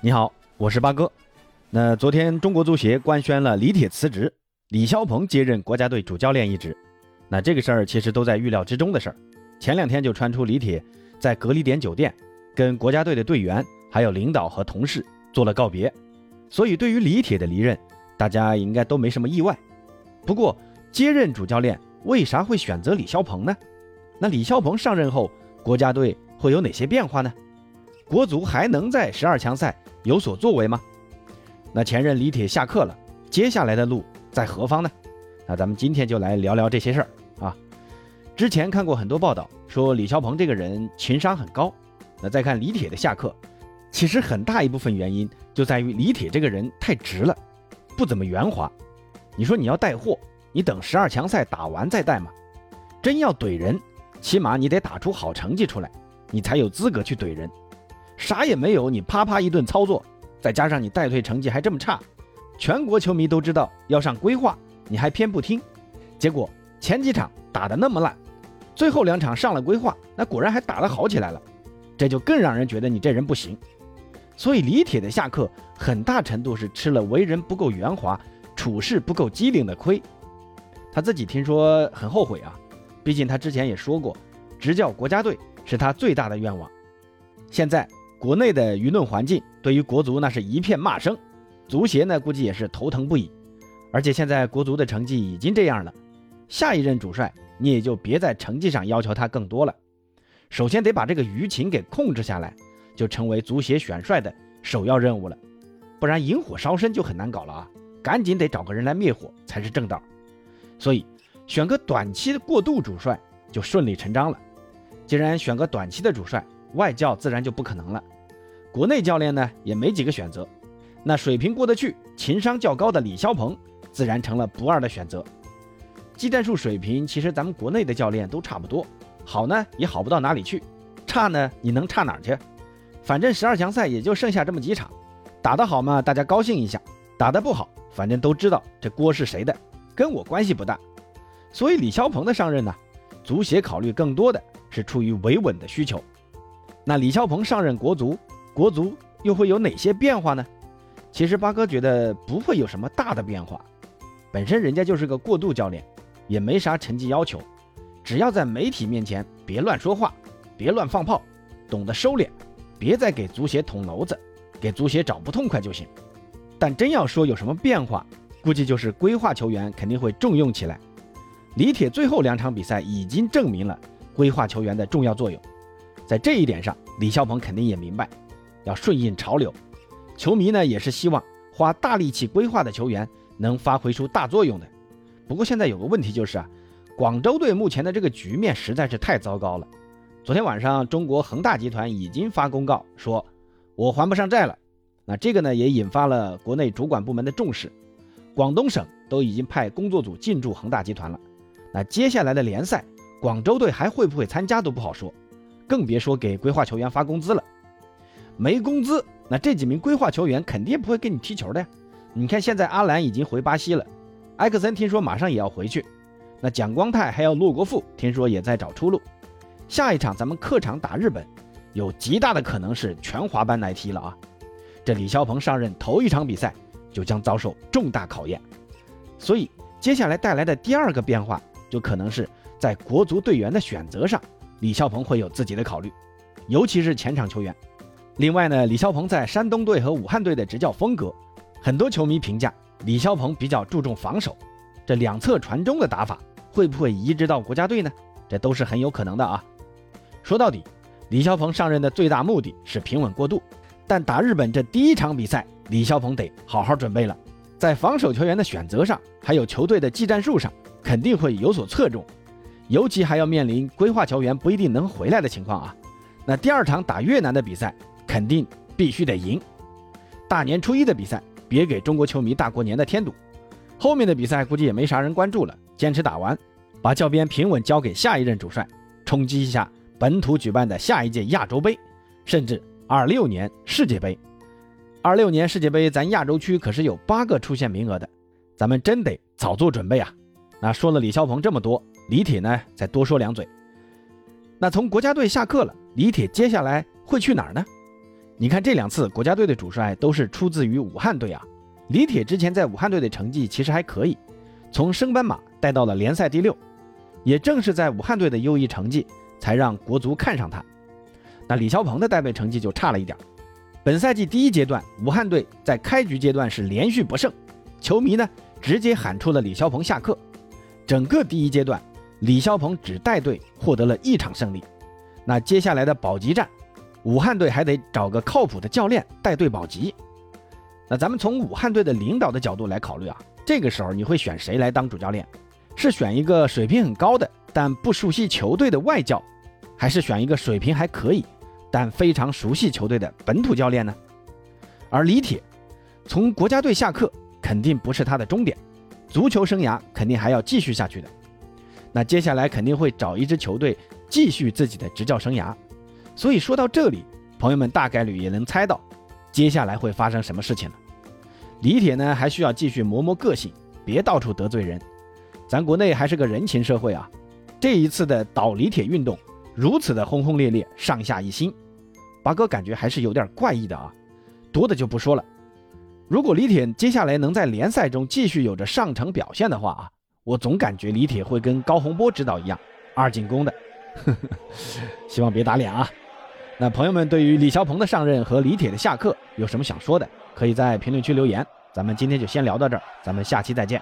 你好，我是八哥。那昨天中国足协官宣了李铁辞职，李霄鹏接任国家队主教练一职。那这个事儿其实都在预料之中的事儿。前两天就传出李铁在隔离点酒店跟国家队的队员、还有领导和同事做了告别，所以对于李铁的离任，大家应该都没什么意外。不过接任主教练为啥会选择李霄鹏呢？那李霄鹏上任后，国家队会有哪些变化呢？国足还能在十二强赛有所作为吗？那前任李铁下课了，接下来的路在何方呢？那咱们今天就来聊聊这些事儿啊。之前看过很多报道说李霄鹏这个人情商很高，那再看李铁的下课，其实很大一部分原因就在于李铁这个人太直了，不怎么圆滑。你说你要带货，你等十二强赛打完再带嘛？真要怼人，起码你得打出好成绩出来，你才有资格去怼人。啥也没有，你啪啪一顿操作，再加上你带队成绩还这么差，全国球迷都知道要上规划，你还偏不听，结果前几场打得那么烂，最后两场上了规划，那果然还打得好起来了，这就更让人觉得你这人不行。所以李铁的下课很大程度是吃了为人不够圆滑、处事不够机灵的亏，他自己听说很后悔啊，毕竟他之前也说过，执教国家队是他最大的愿望，现在。国内的舆论环境对于国足那是一片骂声，足协呢估计也是头疼不已。而且现在国足的成绩已经这样了，下一任主帅你也就别在成绩上要求他更多了。首先得把这个舆情给控制下来，就成为足协选帅的首要任务了。不然引火烧身就很难搞了啊！赶紧得找个人来灭火才是正道。所以选个短期的过渡主帅就顺理成章了。既然选个短期的主帅，外教自然就不可能了，国内教练呢也没几个选择，那水平过得去、情商较高的李霄鹏自然成了不二的选择。技战术水平其实咱们国内的教练都差不多，好呢也好不到哪里去，差呢你能差哪儿去？反正十二强赛也就剩下这么几场，打得好嘛大家高兴一下，打得不好反正都知道这锅是谁的，跟我关系不大。所以李霄鹏的上任呢，足协考虑更多的是出于维稳的需求。那李霄鹏上任国足，国足又会有哪些变化呢？其实八哥觉得不会有什么大的变化，本身人家就是个过渡教练，也没啥成绩要求，只要在媒体面前别乱说话，别乱放炮，懂得收敛，别再给足协捅娄子，给足协找不痛快就行。但真要说有什么变化，估计就是规划球员肯定会重用起来。李铁最后两场比赛已经证明了规划球员的重要作用。在这一点上，李霄鹏肯定也明白，要顺应潮流。球迷呢也是希望花大力气规划的球员能发挥出大作用的。不过现在有个问题就是啊，广州队目前的这个局面实在是太糟糕了。昨天晚上，中国恒大集团已经发公告说，我还不上债了。那这个呢也引发了国内主管部门的重视，广东省都已经派工作组进驻恒大集团了。那接下来的联赛，广州队还会不会参加都不好说。更别说给规划球员发工资了，没工资，那这几名规划球员肯定不会跟你踢球的呀。你看现在阿兰已经回巴西了，埃克森听说马上也要回去，那蒋光太还有骆国富听说也在找出路。下一场咱们客场打日本，有极大的可能是全华班来踢了啊。这李霄鹏上任头一场比赛就将遭受重大考验，所以接下来带来的第二个变化就可能是在国足队员的选择上。李霄鹏会有自己的考虑，尤其是前场球员。另外呢，李霄鹏在山东队和武汉队的执教风格，很多球迷评价李霄鹏比较注重防守，这两侧传中的打法会不会移植到国家队呢？这都是很有可能的啊。说到底，李霄鹏上任的最大目的是平稳过渡，但打日本这第一场比赛，李霄鹏得好好准备了，在防守球员的选择上，还有球队的技战术上，肯定会有所侧重。尤其还要面临规划球员不一定能回来的情况啊，那第二场打越南的比赛肯定必须得赢。大年初一的比赛别给中国球迷大过年的添堵，后面的比赛估计也没啥人关注了，坚持打完，把教鞭平稳交给下一任主帅，冲击一下本土举办的下一届亚洲杯，甚至二六年世界杯。二六年世界杯咱亚洲区可是有八个出线名额的，咱们真得早做准备啊。那说了李霄鹏这么多。李铁呢，再多说两嘴。那从国家队下课了，李铁接下来会去哪儿呢？你看这两次国家队的主帅都是出自于武汉队啊。李铁之前在武汉队的成绩其实还可以，从升班马带到了联赛第六。也正是在武汉队的优异成绩，才让国足看上他。那李霄鹏的带队成绩就差了一点。本赛季第一阶段，武汉队在开局阶段是连续不胜，球迷呢直接喊出了李霄鹏下课。整个第一阶段，李霄鹏只带队获得了一场胜利。那接下来的保级战，武汉队还得找个靠谱的教练带队保级。那咱们从武汉队的领导的角度来考虑啊，这个时候你会选谁来当主教练？是选一个水平很高的但不熟悉球队的外教，还是选一个水平还可以但非常熟悉球队的本土教练呢？而李铁从国家队下课肯定不是他的终点，足球生涯肯定还要继续下去的。那接下来肯定会找一支球队继续自己的执教生涯。所以说到这里，朋友们大概率也能猜到接下来会发生什么事情了。李铁呢还需要继续磨磨个性，别到处得罪人。咱国内还是个人情社会啊，这一次的倒李铁运动如此的轰轰烈烈，上下一心，八哥感觉还是有点怪异的啊。多的就不说了，如果李铁接下来能在联赛中继续有着上乘表现的话啊，我总感觉李铁会跟高洪波指导一样二进攻的，希望别打脸啊。那朋友们对于李霄鹏的上任和李铁的下课有什么想说的，可以在评论区留言。咱们今天就先聊到这儿，咱们下期再见。